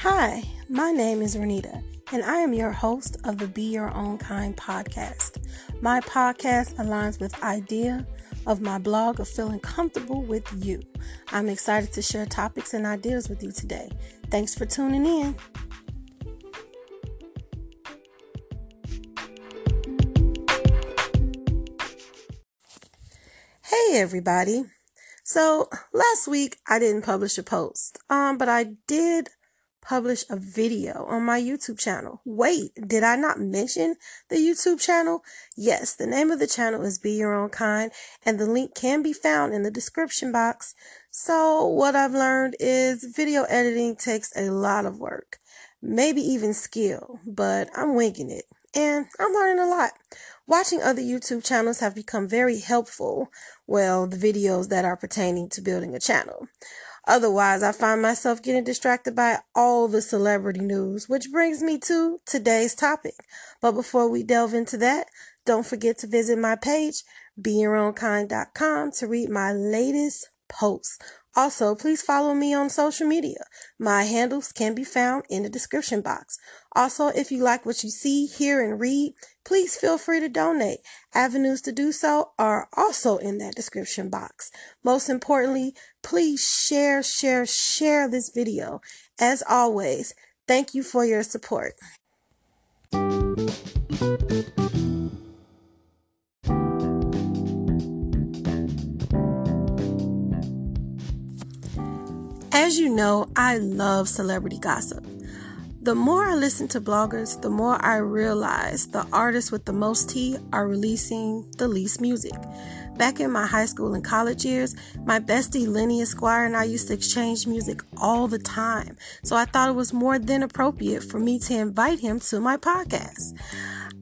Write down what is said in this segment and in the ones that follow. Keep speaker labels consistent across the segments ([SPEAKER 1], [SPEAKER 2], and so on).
[SPEAKER 1] Hi, my name is Renita, and I am your host of the Be Your Own Kind podcast. My podcast aligns with idea of my blog of feeling comfortable with you. I'm excited to share topics and ideas with you today. Thanks for tuning in. Hey everybody. So last week I didn't publish a post, um, but I did publish a video on my YouTube channel. Wait, did I not mention the YouTube channel? Yes, the name of the channel is Be Your Own Kind, and the link can be found in the description box. So what I've learned is video editing takes a lot of work, maybe even skill, but I'm winging it and I'm learning a lot. Watching other YouTube channels have become very helpful. Well, the videos that are pertaining to building a channel. Otherwise, I find myself getting distracted by all the celebrity news, which brings me to today's topic. But before we delve into that, don't forget to visit my page, beyourownkind.com to read my latest posts. Also, please follow me on social media. My handles can be found in the description box. Also, if you like what you see, hear, and read, please feel free to donate. Avenues to do so are also in that description box. Most importantly, please share, share, share this video. As always, thank you for your support. As you know, I love celebrity gossip. The more I listen to bloggers, the more I realize the artists with the most tea are releasing the least music. Back in my high school and college years, my bestie Lenny Esquire and I used to exchange music all the time. So I thought it was more than appropriate for me to invite him to my podcast.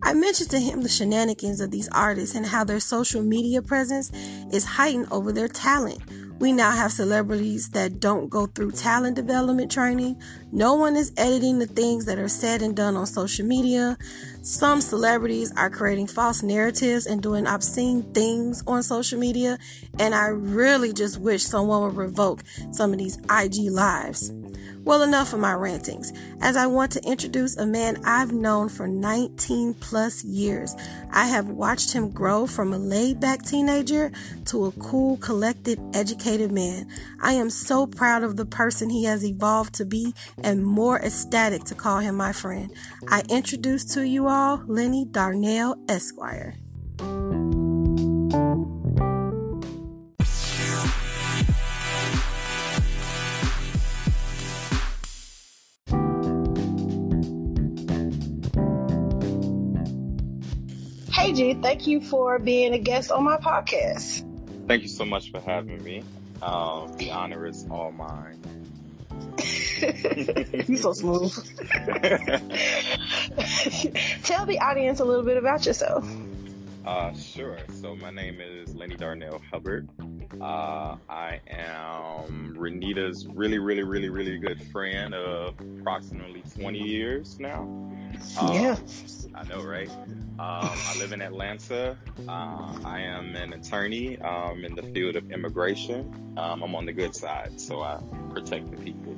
[SPEAKER 1] I mentioned to him the shenanigans of these artists and how their social media presence is heightened over their talent we now have celebrities that don't go through talent development training. No one is editing the things that are said and done on social media. Some celebrities are creating false narratives and doing obscene things on social media. And I really just wish someone would revoke some of these IG lives. Well, enough of my rantings, as I want to introduce a man I've known for 19 plus years. I have watched him grow from a laid back teenager to a cool, collected, educated man. I am so proud of the person he has evolved to be and more ecstatic to call him my friend. I introduce to you all Lenny Darnell Esquire. Hey, G, thank you for being a guest on my podcast.
[SPEAKER 2] Thank you so much for having me. Um, the honor is all mine.
[SPEAKER 1] You're so smooth. Tell the audience a little bit about yourself.
[SPEAKER 2] Uh, sure. So my name is Lenny Darnell Hubbard. Uh, I am Renita's really, really, really, really good friend of approximately 20 years now.
[SPEAKER 1] Um, yeah.
[SPEAKER 2] I know, right? Um, I live in Atlanta. Uh, I am an attorney um, in the field of immigration. Um, I'm on the good side, so I protect the people,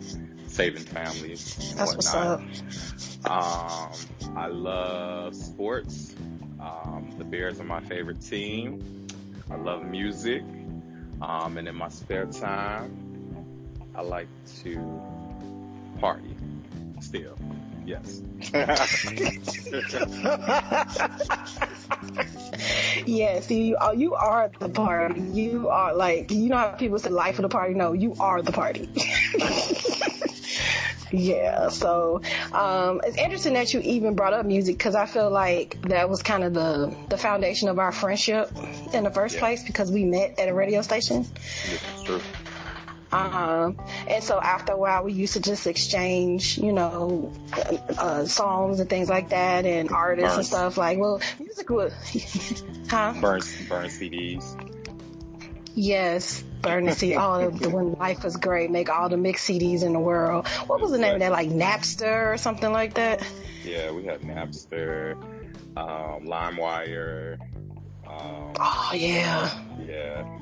[SPEAKER 2] saving families.
[SPEAKER 1] That's whatnot.
[SPEAKER 2] what's up. Um, I love sports. Um, the Bears are my favorite team. I love music. Um, and in my spare time, I like to party still. Yes.
[SPEAKER 1] yes, you are, you are the party. You are like, you know how people say life of the party? No, you are the party. Yeah, so um, it's interesting that you even brought up music because I feel like that was kind of the the foundation of our friendship in the first yeah. place because we met at a radio station.
[SPEAKER 2] Yeah, true.
[SPEAKER 1] Um, and so after a while, we used to just exchange, you know, uh, songs and things like that, and artists burn. and stuff. Like, well, music was,
[SPEAKER 2] huh? Burn, burn CDs.
[SPEAKER 1] Yes, burn the CD. Oh, the, when life was great, make all the mix CDs in the world. What was the name of that? Like Napster or something like that?
[SPEAKER 2] Yeah, we had Napster, um, LimeWire.
[SPEAKER 1] Um, oh yeah.
[SPEAKER 2] Yeah.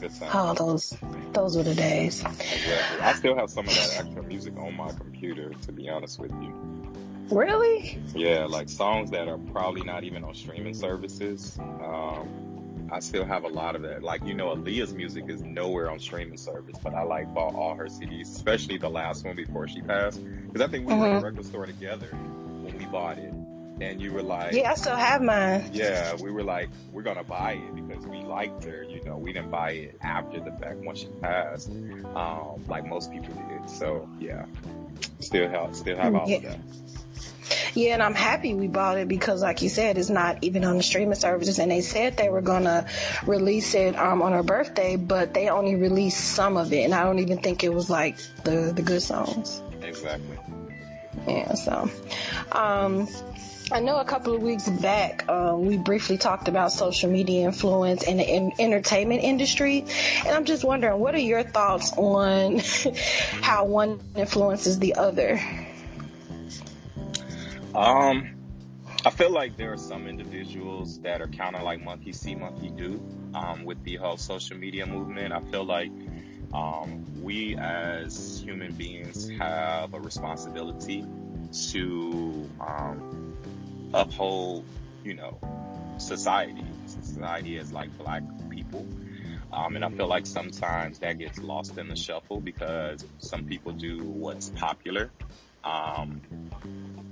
[SPEAKER 2] Good.
[SPEAKER 3] Oh, those those were the days.
[SPEAKER 2] Exactly. I still have some of that actual music on my computer, to be honest with you.
[SPEAKER 3] Really?
[SPEAKER 2] Yeah, like songs that are probably not even on streaming services. Um, I still have a lot of that. Like, you know, Aaliyah's music is nowhere on streaming service, but I like bought all her CDs, especially the last one before she passed. Because I think we were in
[SPEAKER 3] Mhm.
[SPEAKER 2] a record store together when we bought it. And you were like,
[SPEAKER 3] Yeah, I still have mine.
[SPEAKER 2] yeah, we were like, we're gonna buy it because we liked her. You know, we didn't buy it after the fact once she passed, um, like most people did. So yeah, still have still have all of
[SPEAKER 3] Yeah.
[SPEAKER 2] that.
[SPEAKER 3] Yeah, and I'm happy we bought it because, like you said, it's not even on the streaming services. And they said they were gonna release it um, on her birthday, but they only released some of it, and I don't even think it was like the the good songs.
[SPEAKER 2] Exactly.
[SPEAKER 3] Yeah, so um, I know a couple of weeks back um, we briefly talked about social media influence in the in- entertainment industry, and I'm just wondering, what are your thoughts on how one influences the other?
[SPEAKER 2] Um, I feel like there are some individuals that are kind of like monkey see, monkey do um, with the whole social media movement. I feel like um, we as human beings have a responsibility to um, uphold, you know, society. Society as like black people. Um, and I feel like sometimes that gets lost in the shuffle because some people do what's popular. Um,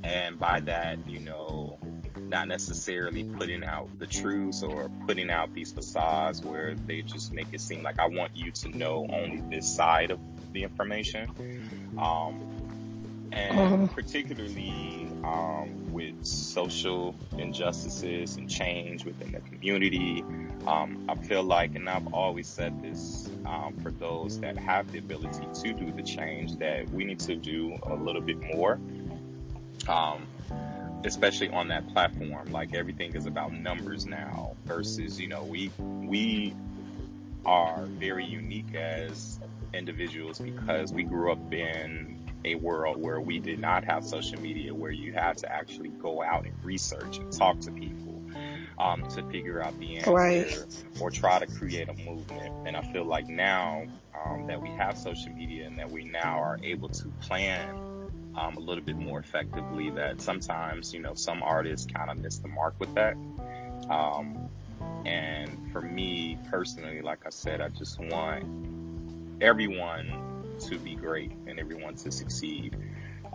[SPEAKER 2] and by that, you know, not necessarily putting out the truths or putting out these facades where they just make it seem like I want you to know only this side of the information. Um, and
[SPEAKER 3] Mhm.
[SPEAKER 2] particularly um, with social injustices and change within the community, um, I feel like, and I've always said this um, for those that have the ability to do the change, that we need to do a little bit more um, especially on that platform. Like everything is about numbers now versus, you know, we we are very unique as individuals because we grew up in a world where we did not have social media, where you had to actually go out and research and talk to people um, to figure out the answer
[SPEAKER 3] Right.
[SPEAKER 2] or try to create a movement. And I feel like now um, that we have social media and that we now are able to plan um, a little bit more effectively that sometimes, you know, some artists kind of miss the mark with that. Um, and for me personally, like I said, I just want everyone to be great and everyone to succeed.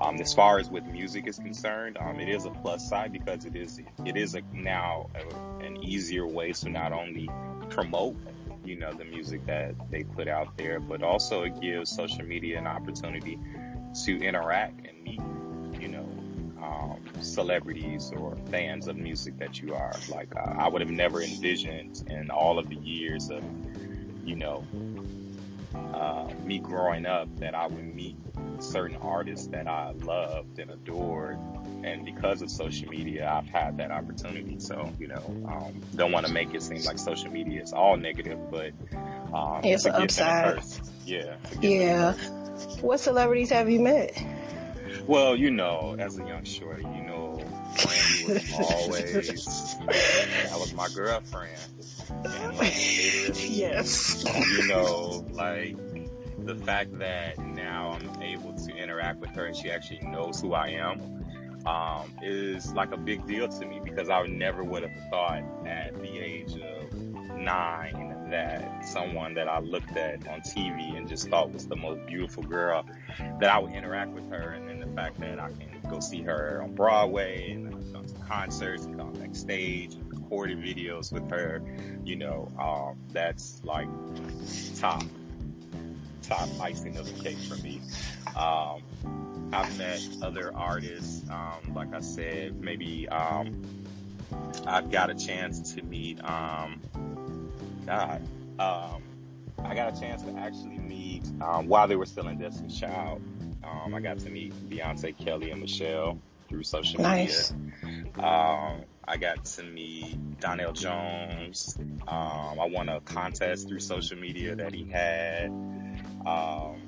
[SPEAKER 2] Um, as far as with music is concerned, um, it is a plus side because it is it is a now a, an easier way to not only promote you know the music that they put out there, but also it gives social media an opportunity to interact and meet you know um, celebrities or fans of music that you are. Like uh, I would have never envisioned in all of the years of you know uh, me growing up that I would meet certain artists that I loved and adored. And because of social media, I've had that opportunity. So, you know, um, don't want to make it seem like social media is all negative, but um,
[SPEAKER 3] It's an
[SPEAKER 2] gift and a
[SPEAKER 3] upside.
[SPEAKER 2] Yeah. it's a gift and a
[SPEAKER 3] Yeah. What celebrities have you met?
[SPEAKER 2] Well, you know, as a young shorty, you know, was always, that was my girlfriend. And like,
[SPEAKER 3] Yes.
[SPEAKER 2] you know, like the fact that now I'm able to interact with her and she actually knows who I am, um, is like a big deal to me because I never would have thought at the age of nine that someone that I looked at on TV and just thought was the most beautiful girl that I would interact with her and then the fact that I can go see her on Broadway and I've gone to concerts and gone backstage and recorded videos with her, you know, um, that's like top top icing of the cake for me. Um, I've met other artists, um, like I said, maybe um, I've got a chance to meet, um, God, um, I got a chance to actually meet, um, while they were still in Destiny's Child, um, I got to meet Beyonce, Kelly, and Michelle through social
[SPEAKER 3] Nice.
[SPEAKER 2] media. Um, I got to meet Donell Jones. Um, I won a contest through social media that he had. Um,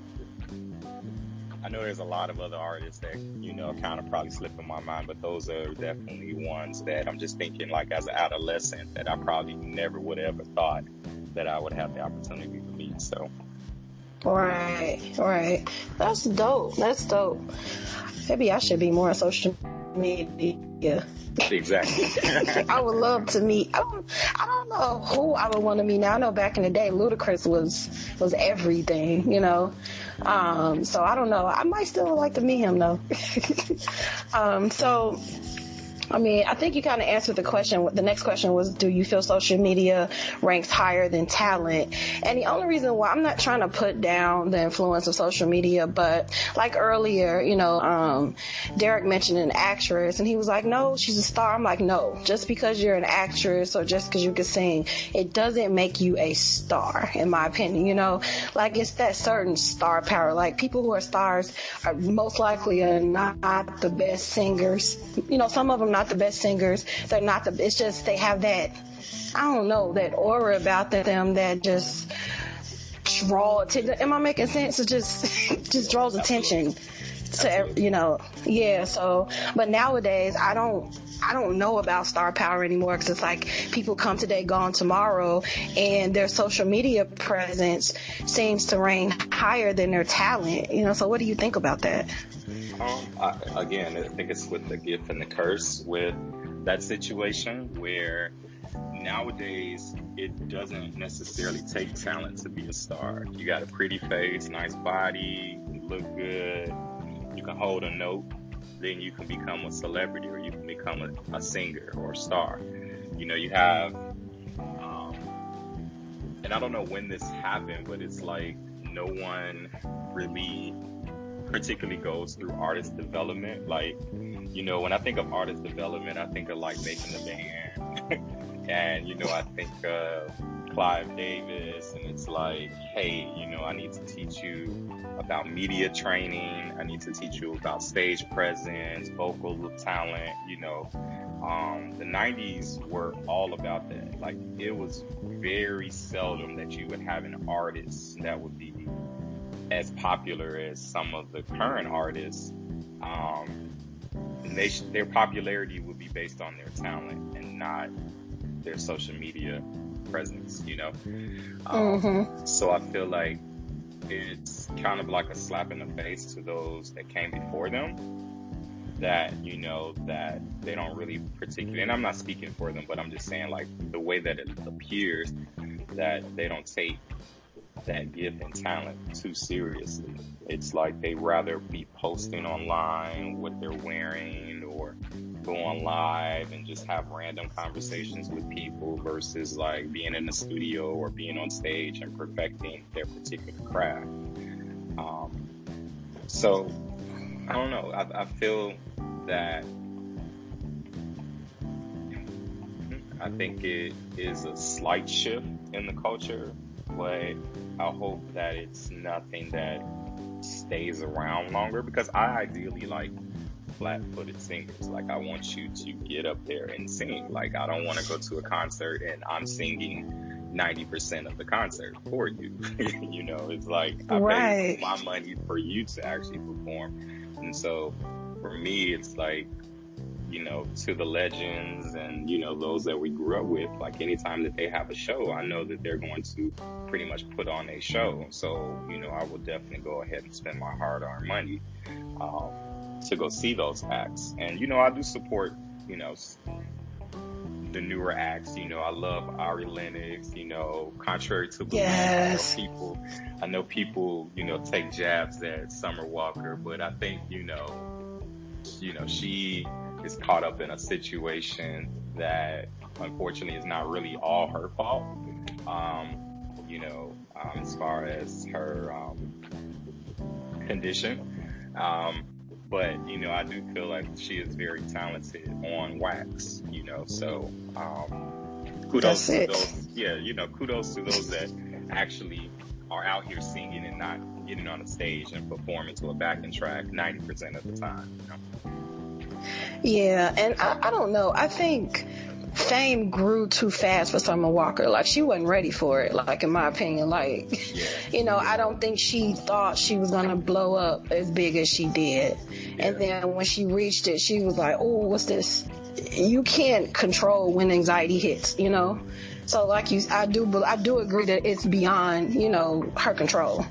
[SPEAKER 2] I know there's a lot of other artists that, you know, kind of probably slip in my mind, but those are definitely ones that I'm just thinking like as an adolescent that I probably never would have ever thought that I would have the opportunity to meet. So.
[SPEAKER 3] Right, right. That's dope. That's dope. Maybe I should be more on social media.
[SPEAKER 2] Exactly.
[SPEAKER 3] I would love to meet. I don't. I don't know who I would want to meet. Now I know back in the day, Ludacris was was everything. You know. Um, so I don't know. I might still like to meet him though. um, so I mean, I think you kind of answered the question. The next question was, do you feel social media ranks higher than talent? And the only reason why I'm not trying to put down the influence of social media, but like earlier, you know, um, Derek mentioned an actress and he was like, no, she's a star. I'm like, no, just because you're an actress or just because you can sing, it doesn't make you a star, in my opinion, you know, like it's that certain star power. Like people who are stars are most likely are not the best singers. You know, some of them not the best singers. They're not the. It's just they have that. I don't know that aura about them that just draw attention. Am I making sense? It just just draws attention to you know yeah so but nowadays i don't i don't know about star power anymore because it's like people come today gone tomorrow and their social media presence seems to reign higher than their talent you know? So what do you think about that?
[SPEAKER 2] Um, I, again, I think it's with the gift and the curse with that situation where nowadays it doesn't necessarily take talent to be a star. You got a pretty face, nice body, look good, you can hold a note, then you can become a celebrity or you can become a, a singer or a star. You know, you have, um, and I don't know when this happened, but it's like no one really particularly goes through artist development. Like, you know, when I think of artist development, I think of like making the band. and, you know, I think of Clive Davis, and it's like, hey, you know, I need to teach you about media training. I need to teach you about stage presence, vocal talent. You know, um, the 90s were all about that. Like, it was very seldom that you would have an artist that would be as popular as some of the current artists, um, they their popularity would be based on their talent and not their social media presence, you know? Um, mm-hmm. So I feel like it's kind of like a slap in the face to those that came before them that, you know, that they don't really particularly, and I'm not speaking for them, but I'm just saying like the way that it appears that they don't take that gift and talent too seriously. It's like they rather be posting online what they're wearing or go on live and just have random conversations with people versus like being in the studio or being on stage and perfecting their particular craft. Um, so I don't know. I, I feel that I think it is a slight shift in the culture but I hope that it's nothing that stays around longer because I ideally like flat footed singers. Like I want you to get up there and sing. Like I don't want to go to a concert and I'm singing 90% of the concert for you. you know, it's like I right. pay my money for you to actually perform. And so for me, it's like you know, to the legends and, you know, those that we grew up with. Like anytime that they have a show, I know that they're going to pretty much put on a show. So, you know, I will definitely go ahead and spend my hard earned money um, to go see those acts. And, you know, I do support, you know, the newer acts. You know, I love Ari Lennox. You know, contrary to belief, yes. Know people, I know people, you know, take jabs at Summer Walker, but I think, you know, you know, she is caught up in a situation that unfortunately is not really all her fault. Um, you know, um, as far as her um, condition. Um, but you know, I do feel like she is very talented on wax. You know, so um, kudos to those. Yeah, you know, kudos to those that actually are out here singing and not getting on a stage and performing to a backing track 90% of the time. You know?
[SPEAKER 3] Yeah, and I, I don't know. I think fame grew too fast for Summer Walker. Like she wasn't ready for it. Like in my opinion, like you know, I don't think she thought she was gonna blow up as big as she did. Yeah. And then when she reached it, she was like, "Oh, what's this?" You can't control when anxiety hits. You know. So, like you, I do, I do agree that it's beyond, you know, her control.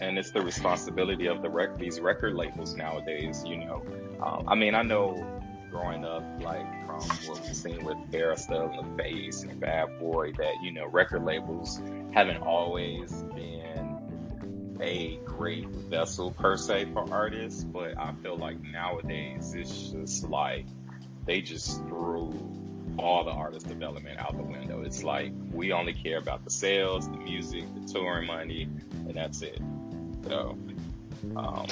[SPEAKER 2] And it's the responsibility of the rec- these record labels nowadays. You know, um, I mean, I know growing up, like from what we've seen with Arista and LaFace and Bad Boy, that you know, record labels haven't always been a great vessel per se for artists, but I feel like nowadays it's just like they just threw all the artist development out the window. It's like we only care about the sales, the music, the touring money, and that's it. So, um,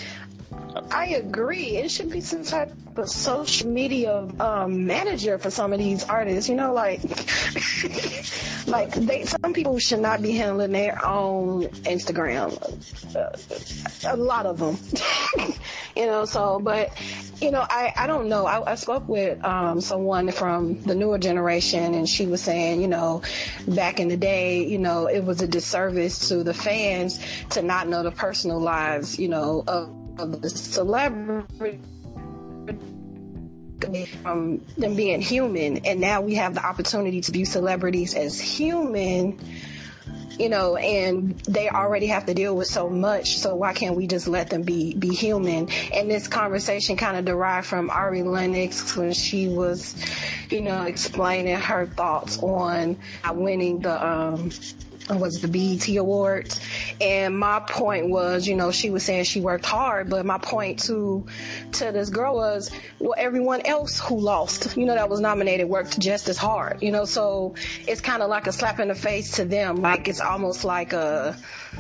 [SPEAKER 3] I agree. It should be some type of social media um, manager for some of these artists. You know, like like they some people should not be handling their own Instagram. Uh, a lot of them, you know. So, but you know, I I don't know. I, I spoke with um, someone from the newer generation, and she was saying, you know, back in the day, you know, it was a disservice to the fans to not know the personal lives, you know, of of the celebrity from them being human and now we have the opportunity to view celebrities as human you know and they already have to deal with so much so why can't we just let them be be human? And this conversation kind of derived from ari lennox when she was you know explaining her thoughts on winning the um was the BET Awards. And my point was, you know, she was saying she worked hard, but my point to to this girl was, well, everyone else who lost, you know, that was nominated worked just as hard, you know. So it's kind of like a slap in the face to them. Like it's almost like a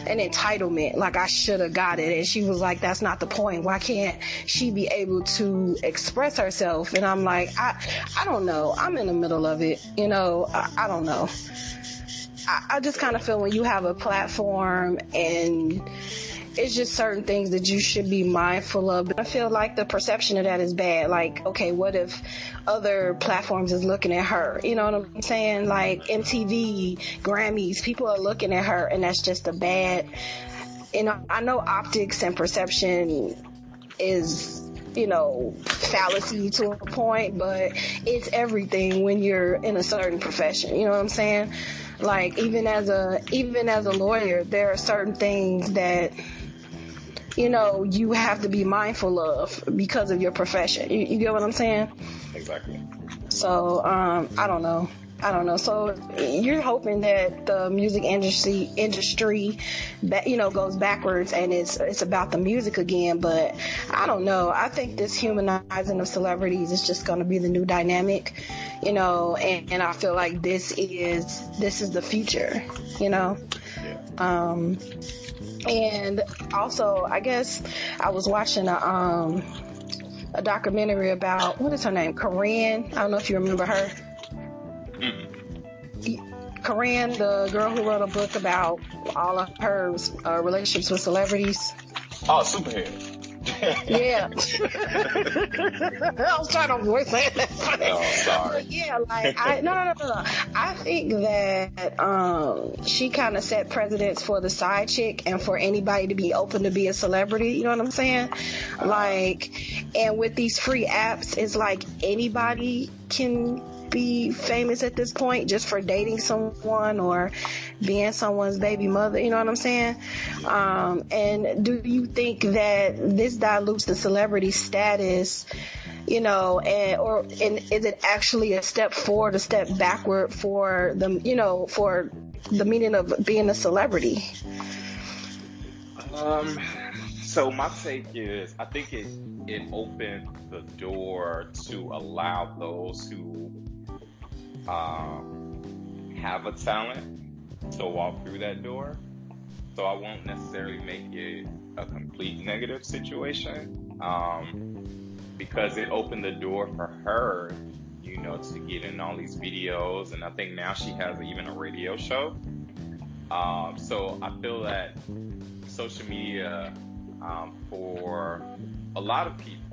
[SPEAKER 3] an entitlement. Like I should have got it, and she was like, that's not the point. Why can't she be able to express herself? And I'm like, I I don't know. I'm in the middle of it, you know. I, I don't know. I, I just kind of feel when you have a platform and it's just certain things that you should be mindful of. But I feel like the perception of that is bad. Like, okay, what if other platforms is looking at her? You know what I'm saying? Like MTV, Grammys, people are looking at her and that's just a bad, you know, I know optics and perception is you know, fallacy to a point, but it's everything when you're in a certain profession. You know what I'm saying? Like even as a even as a lawyer, there are certain things that you know you have to be mindful of because of your profession. You, you get what I'm saying?
[SPEAKER 2] Exactly.
[SPEAKER 3] So um, I don't know. I don't know. So you're hoping that the music industry industry that you know goes backwards and it's it's about the music again, but I don't know. I think this humanizing of celebrities is just going to be the new dynamic, you know, and, and I feel like this is this is the future, you know. Um and also, I guess I was watching a um a documentary about what is her name? Karrine. I don't know if you remember her. Karrine, the girl who wrote a book about all of her uh, relationships with celebrities.
[SPEAKER 2] Oh, Superhead.
[SPEAKER 3] yeah. I was trying to voice saying that.
[SPEAKER 2] Oh, sorry.
[SPEAKER 3] But yeah, like I no no no no. I think that um she kind of set precedents for the side chick and for anybody to be open to be a celebrity. You know what I'm saying? Like, and with these free apps, it's like anybody can be famous at this point just for dating someone or being someone's baby mother. You know what I'm saying? Um, and do you think that this dilutes the celebrity status? You know, and or and is it actually a step forward, a step backward for the you know for the meaning of being a celebrity?
[SPEAKER 2] Um. So my take is, I think it it opened the door to allow those who um, have a talent to walk through that door. So I won't necessarily make it a complete negative situation um, because it opened the door for her, you know, to get in all these videos. And I think now she has even a radio show. Um, so I feel that social media um, for a lot of people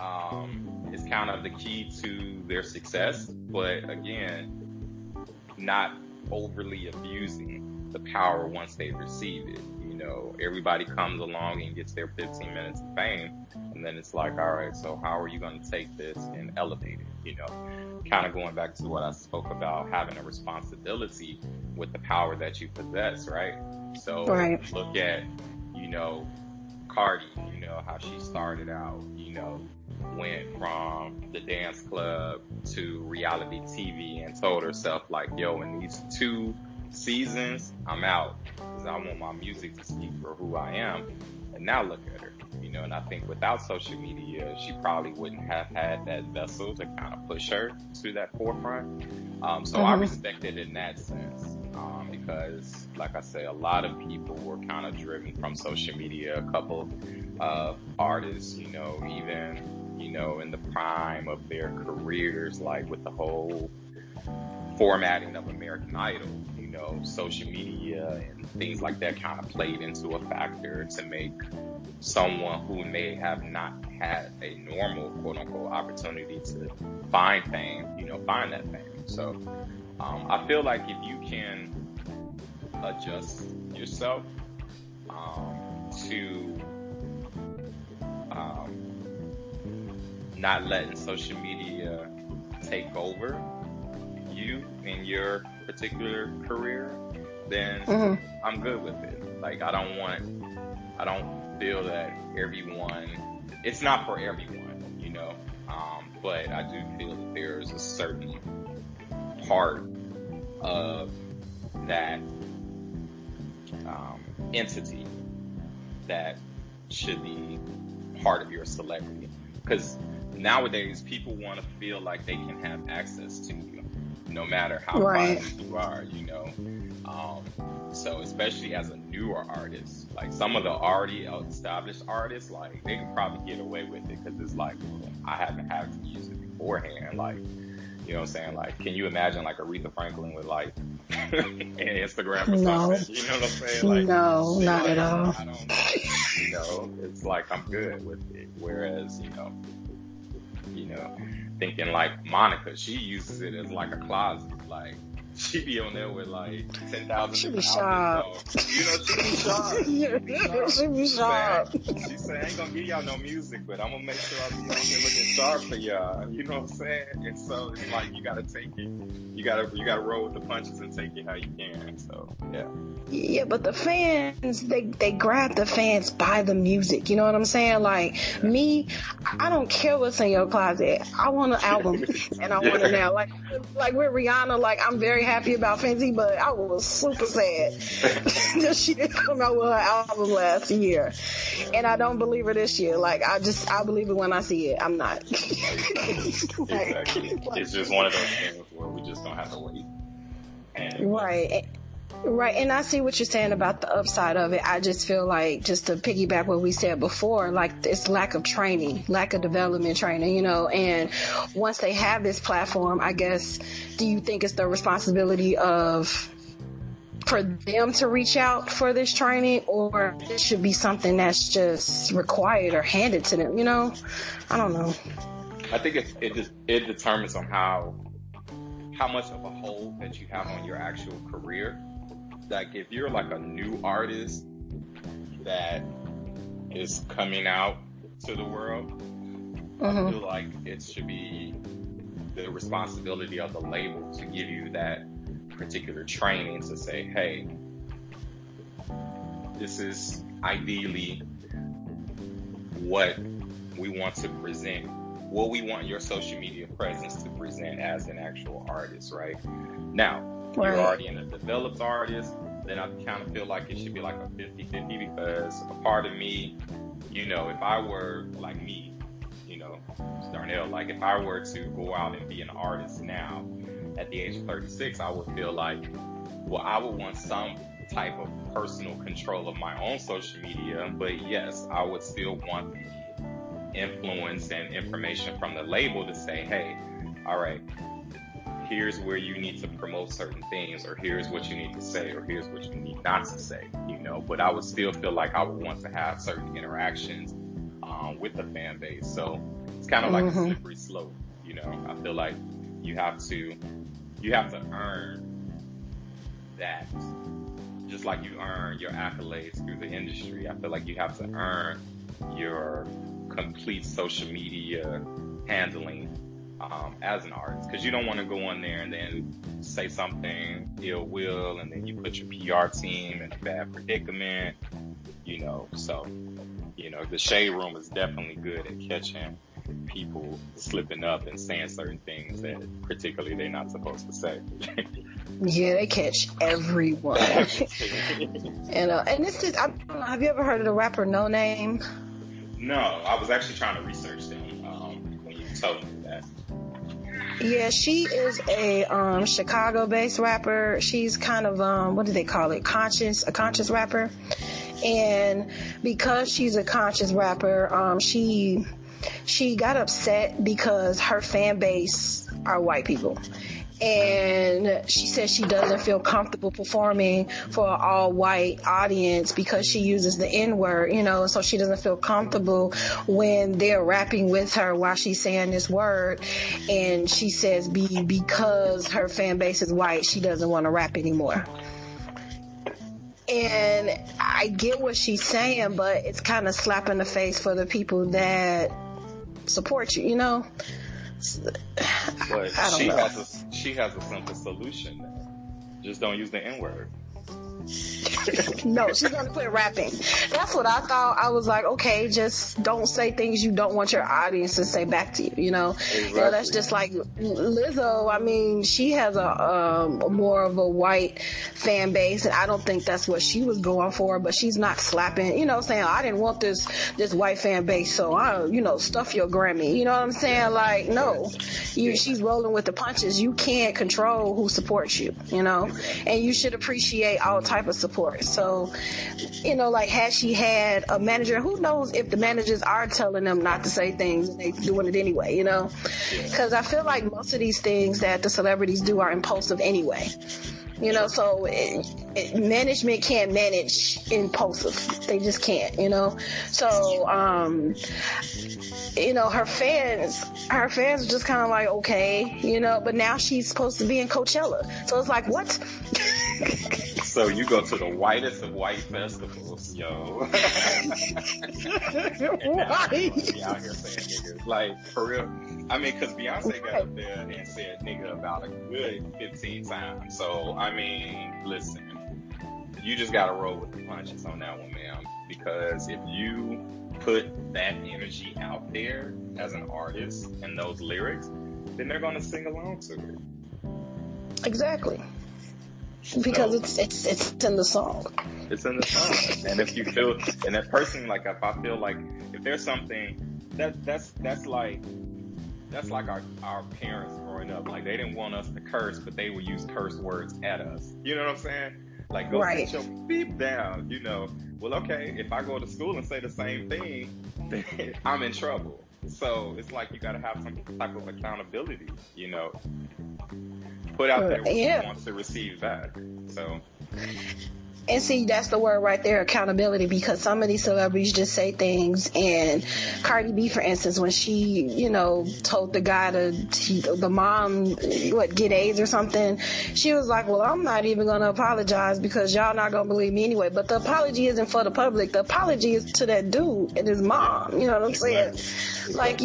[SPEAKER 2] um, is kind of the key to their success. But again, not overly abusing the power once they receive it. You know, everybody comes along and gets their 15 minutes of fame. And then it's like, all right, so how are you going to take this and elevate it? You know, kind of going back to what I spoke about having a responsibility with the power that you possess, right? So right. look at, you know, Cardi, you know, how she started out, you know, went from the dance club to reality TV and told herself like, yo, in these two seasons, I'm out because I want my music to speak for who I am. And now look at her, you know, and I think without social media, she probably wouldn't have had that vessel to kind of push her to that forefront. Um, so mm-hmm. I respect it in that sense. Um, because, like I say, a lot of people were kind of driven from social media. A couple of artists, you know, even you know, in the prime of their careers, like with the whole formatting of American Idol, you know, social media and things like that kind of played into a factor to make someone who may have not had a normal quote unquote opportunity to find fame, you know, find that fame. So um, I feel like if you can adjust yourself um, to um, not letting social media take over you in your particular career, then mm-hmm. I'm good with it. Like I don't want, I don't feel that everyone, it's not for everyone, you know. Um, but I do feel that there's a certain part of that um, entity that should be part of your celebrity because nowadays people want to feel like they can have access to you no matter how right. you are you know um, so especially as a newer artist like some of the already established artists like they can probably get away with it because it's like well, i haven't had to use it beforehand like you know what I'm saying? Like, can you imagine like Aretha Franklin with like an Instagram or no. something? You know what I'm saying? Like,
[SPEAKER 3] no, not like, at all.
[SPEAKER 2] I don't, you know, it's like I'm good with it. Whereas, you know, you know, thinking like Monica, she uses it as like a closet. Like she be on there with like ten thousand.
[SPEAKER 3] She be sharp.
[SPEAKER 2] You know, she be sharp.
[SPEAKER 3] yeah, she be sharp.
[SPEAKER 2] She said, "I ain't gonna give y'all no music, but I'm gonna make sure I be on here looking sharp for y'all." You know what I'm saying? And so it's like you gotta take it. You gotta you gotta roll with the punches and take it how you can. So yeah.
[SPEAKER 3] Yeah, but the fans they they grab the fans by the music. You know what I'm saying? Like yeah. me, I don't care what's in your closet. I want an album, and I want it now. Like like with Rihanna, like I'm very happy about Fenty, but I was super sad that she didn't come out with her album last year. And I don't believe her this year. Like, I just, I believe it when I see it. I'm not.
[SPEAKER 2] exactly. It's just one of those things where we just don't have to wait. And,
[SPEAKER 3] right. Right, and I see what you're saying about the upside of it. I just feel like, just to piggyback what we said before, like it's lack of training, lack of development training, you know. And once they have this platform, I guess, do you think it's the responsibility of for them to reach out for this training, or it should be something that's just required or handed to them? You know, I don't know.
[SPEAKER 2] I think it it just it determines on how how much of a hold that you have on your actual career like if you're like a new artist that is coming out to the world, mm-hmm. I feel like it should be the responsibility of the label to give you that particular training to say, hey, this is ideally what we want to present, what we want your social media presence to present as an actual artist, right? Now, right. you're already an developed artist, then I kind of feel like it should be like a 50 50 because a part of me, you know, if I were like me, you know, Darnell, like if I were to go out and be an artist now at the age of 36, I would feel like, well, I would want some type of personal control of my own social media, but yes, I would still want the influence and information from the label to say, hey, all right, here's where you need to promote certain things, or here's what you need to say, or here's what you need not to say, you know. But I would still feel like I would want to have certain interactions um, with the fan base. So it's kind of like mm-hmm. a slippery slope, you know. I feel like you have to you have to earn that just like you earn your accolades through the industry, I feel like you have to earn your complete social media handling um, as an artist because you don't want to go on there and then say something ill will and then you put your PR team in a bad predicament, you know. So, you know, the shade room is definitely good at catching people slipping up and saying certain things that particularly they're not supposed to say.
[SPEAKER 3] yeah, they catch everyone. and uh, and this is I don't know, have you ever heard of the rapper Noname?
[SPEAKER 2] No, I was actually trying to research them um, when you told me.
[SPEAKER 3] Yeah, she is a um, Chicago-based rapper. She's kind of um, what do they call it? Conscious, a conscious rapper. And because she's a conscious rapper, um, she she got upset because her fan base are white people and she says she doesn't feel comfortable performing for an all white audience because she uses the N word, you know, so she doesn't feel comfortable when they're rapping with her while she's saying this word. And she says be, because her fan base is white, she doesn't want to rap anymore. And I get what she's saying, but it's kind of slap in the face for the people that support you, you know?
[SPEAKER 2] But she know. has a she has a simple solution. Just don't use the N word.
[SPEAKER 3] no, she's gonna quit rapping. That's what I thought. I was like, okay, just don't say things you don't want your audience to say back to you. You know, exactly. that's just like Lizzo. I mean, she has a um, more of a white fan base, and I don't think that's what she was going for. But she's not slapping. You know, saying I didn't want this this white fan base, so I, you know, stuff your Grammy. You know what I'm saying? Like, no, you. She's rolling with the punches. You can't control who supports you. You know, and you should appreciate all type of support. So, you know, like had she had a manager, who knows if the managers are telling them not to say things and they doing it anyway, you know? Because I feel like most of these things that the celebrities do are impulsive anyway. You know, so it, it, management can't manage impulsive. They just can't, you know? So, um, you know, her fans, her fans are just kind of like, okay, you know, but now she's supposed to be in Coachella. So it's like, what?
[SPEAKER 2] So you go to the whitest of white festivals, yo. Out here saying niggas. Like, for real. I mean, because Beyonce got up there and said nigga about a good 15 times. So, I mean, listen, you just got to roll with the punches on that one, man. Because if you put that energy out there as an artist and those lyrics, then they're going to sing along to it.
[SPEAKER 3] Exactly because it's it's it's in the song.
[SPEAKER 2] It's in the song, and if you feel, and that person, like if I feel like if there's something that that's that's like that's like our our parents growing up, like they didn't want us to curse, but they would use curse words at us. You know what I'm saying? Like go right. sit your beep down. You know, well, okay, if I go to school and say the same thing, then I'm in trouble. So it's like you got to have some type of accountability, you know put out uh, there what yeah. you want to receive back. So
[SPEAKER 3] and see, that's the word right there, accountability, because some of these celebrities just say things. And Cardi B, for instance, when she, you know, told the guy to, the mom, what, get AIDS or something, she was like, well, I'm not even going to apologize because y'all not going to believe me anyway. But the apology isn't for the public. The apology is to that dude and his mom. You know what I'm saying? Like,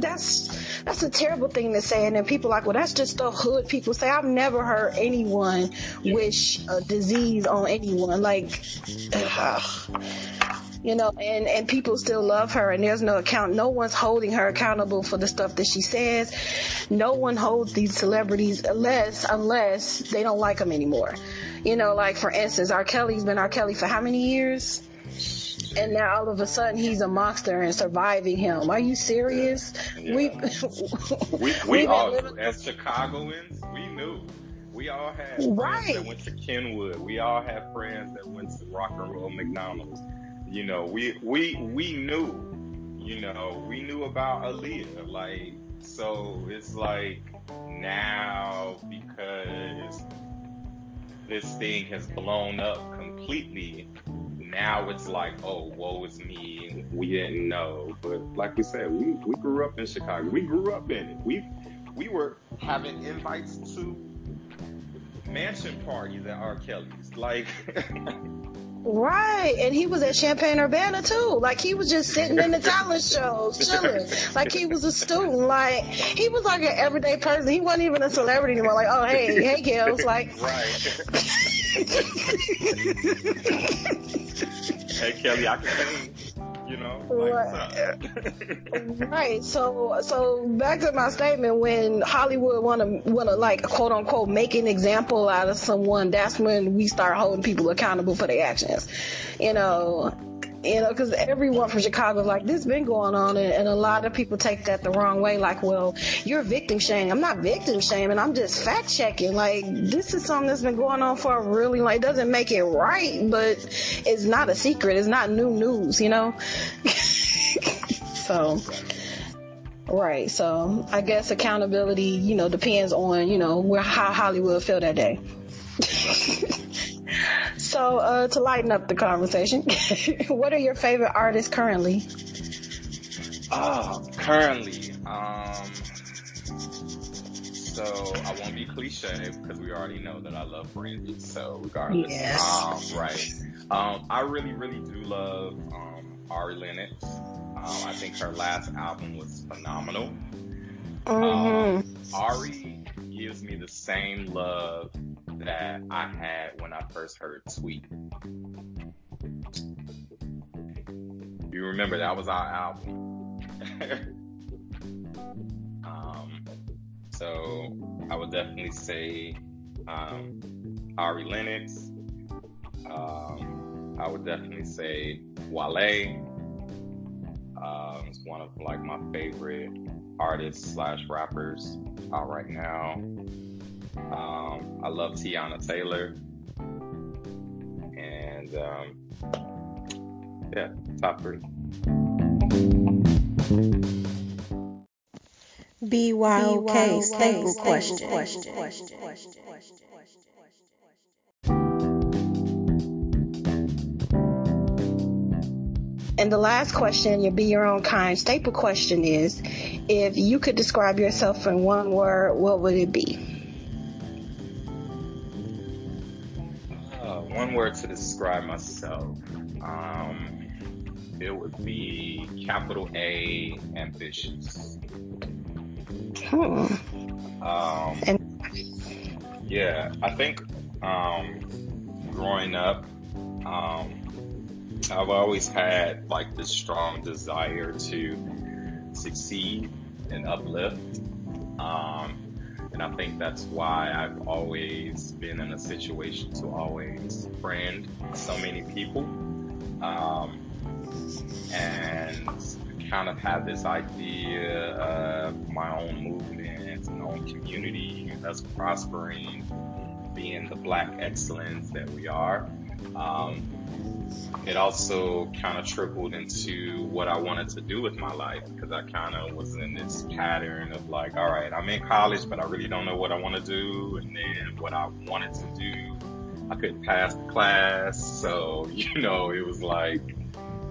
[SPEAKER 3] that's, that's a terrible thing to say. And then people like, well, that's just stuff hood people say. I've never heard anyone wish a disease on anyone like, you know, and, and people still love her and there's no account. No one's holding her accountable for the stuff that she says. No one holds these celebrities unless, unless they don't like them anymore. You know, like for instance, R. Kelly's been R. Kelly for how many years? and now all of a sudden he's a monster and surviving him. Are you serious?
[SPEAKER 2] Yeah. We we, we all as Chicagoans, we knew. We all had friends right. that went to Kenwood. We all had friends that went to Rock and Roll McDonald's. You know, we we we knew. You know, we knew about Aaliyah. Like, so it's like now because this thing has blown up completely. Now it's like, oh, woe is me. We didn't know, but like we said, we, we grew up in Chicago. We grew up in it. We we were having invites to mansion parties at R. Kelly's. Like,
[SPEAKER 3] Right, and he was at Champaign Urbana too. Like he was just sitting in the talent shows, chilling. Like he was a student. Like he was like an everyday person. He wasn't even a celebrity anymore. Like, oh hey, hey, girls. Like,
[SPEAKER 2] right. hey Kelly, I can. You know, like,
[SPEAKER 3] right. right. So, so back to my statement. When Hollywood want to want to like quote unquote make an example out of someone, that's when we start holding people accountable for their actions. You know, you know, because everyone from Chicago like, this been going on, and, and, a lot of people take that the wrong way. Like, well, you're victim shaming. I'm not victim shaming. I'm just fact checking. Like, this is something that's been going on for a really like. It doesn't make it right, but it's not a secret. It's not new news, you know. so. Right, so I guess accountability, you know, depends on, you know, where how Hollywood feel that day. So, uh, to lighten up the conversation, what are your favorite artists currently?
[SPEAKER 2] Oh, currently, um, so I won't be cliche because we already know that I love Brandy. So regardless,
[SPEAKER 3] yes.
[SPEAKER 2] um, right? Um, I really, really do love um, Ari Lennox. Um, I think her last album was phenomenal.
[SPEAKER 3] Mm-hmm. Um,
[SPEAKER 2] Ari gives me the same love that I had when I first heard Tweet. You remember that was our album. um, so I would definitely say um, Ari Lennox. Um, I would definitely say Wale. Um, it's one of like my favorite artists slash rappers out right now. Um, I love Teyana Taylor. And um, yeah, top three.
[SPEAKER 3] BYOK staple question. question. And the last question, your be your own kind staple question is if you could describe yourself in one word, what would it be?
[SPEAKER 2] One word to describe myself, um, it would be capital A ambitious. Um,
[SPEAKER 3] and
[SPEAKER 2] yeah, I think um, growing up, um, I've always had like this strong desire to succeed and uplift. Um, and I think that's why I've always been in a situation to always friend so many people. Um, and kind of have this idea of my own movement and own community that's prospering, being the black excellence that we are. Um, it also kind of trickled into what I wanted to do with my life because I kind of was in this pattern of like, all right, I'm in college, but I really don't know what I want to do. And then what I wanted to do, I couldn't pass the class. So, you know, it was like,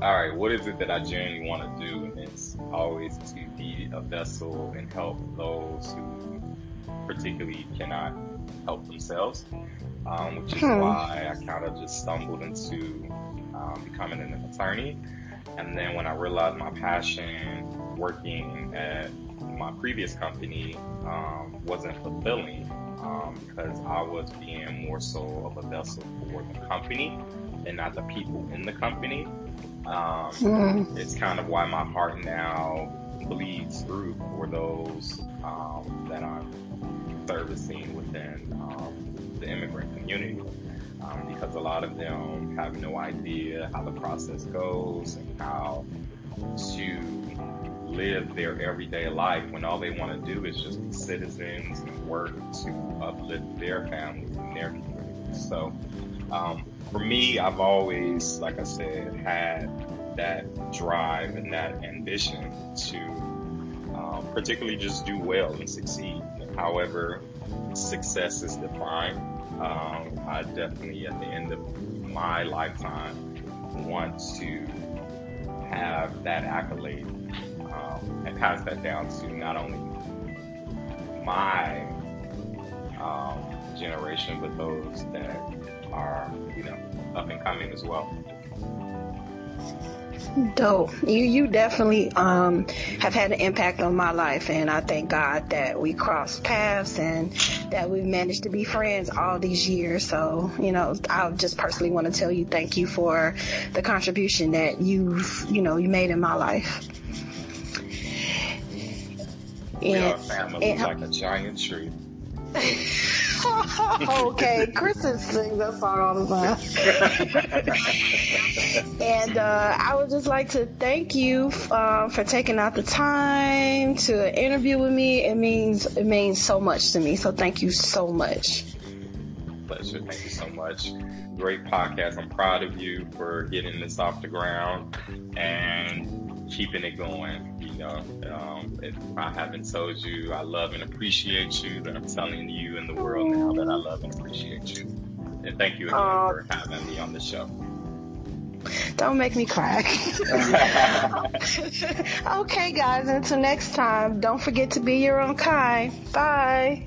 [SPEAKER 2] all right, what is it that I genuinely want to do? And it's always to be a vessel and help those who particularly cannot help themselves, um, which is hmm. why I kind of just stumbled into um, becoming an attorney. And then when I realized my passion working at my previous company um, wasn't fulfilling um, because I was being more so of a vessel for the company and not the people in the company. Um, mm. It's kind of why my heart now bleeds through for those um, that I'm servicing within um, the immigrant community um, because a lot of them have no idea how the process goes and how to live their everyday life when all they want to do is just be citizens and work to uplift their families and their communities. So, um, for me, I've always, like I said, had that drive and that ambition to um, particularly just do well and succeed. However, success is defined um, I definitely, at the end of my lifetime, want to have that accolade um, and pass that down to not only my um, generation, but those that are, you know, up and coming as well.
[SPEAKER 3] Dope. You you definitely um, have had an impact on my life, and I thank God that we crossed paths and that we've managed to be friends all these years. So you know, I just personally want to tell you thank you for the contribution that you've you know you made in my life.
[SPEAKER 2] We and, are family and, like a giant tree.
[SPEAKER 3] okay, Kristen sings that song all the time. and uh, I would just like to thank you uh, for taking out the time to interview with me. It means it means so much to me. So thank you so much.
[SPEAKER 2] Pleasure. Thank you so much. Great podcast. I'm proud of you for getting this off the ground and keeping it going You know, um, if I haven't told you I love and appreciate you, then I'm telling you in the world now that I love and appreciate you. And thank you again for having me on the show.
[SPEAKER 3] Don't make me cry. okay, guys, until next time, don't forget to be your own kind. Bye.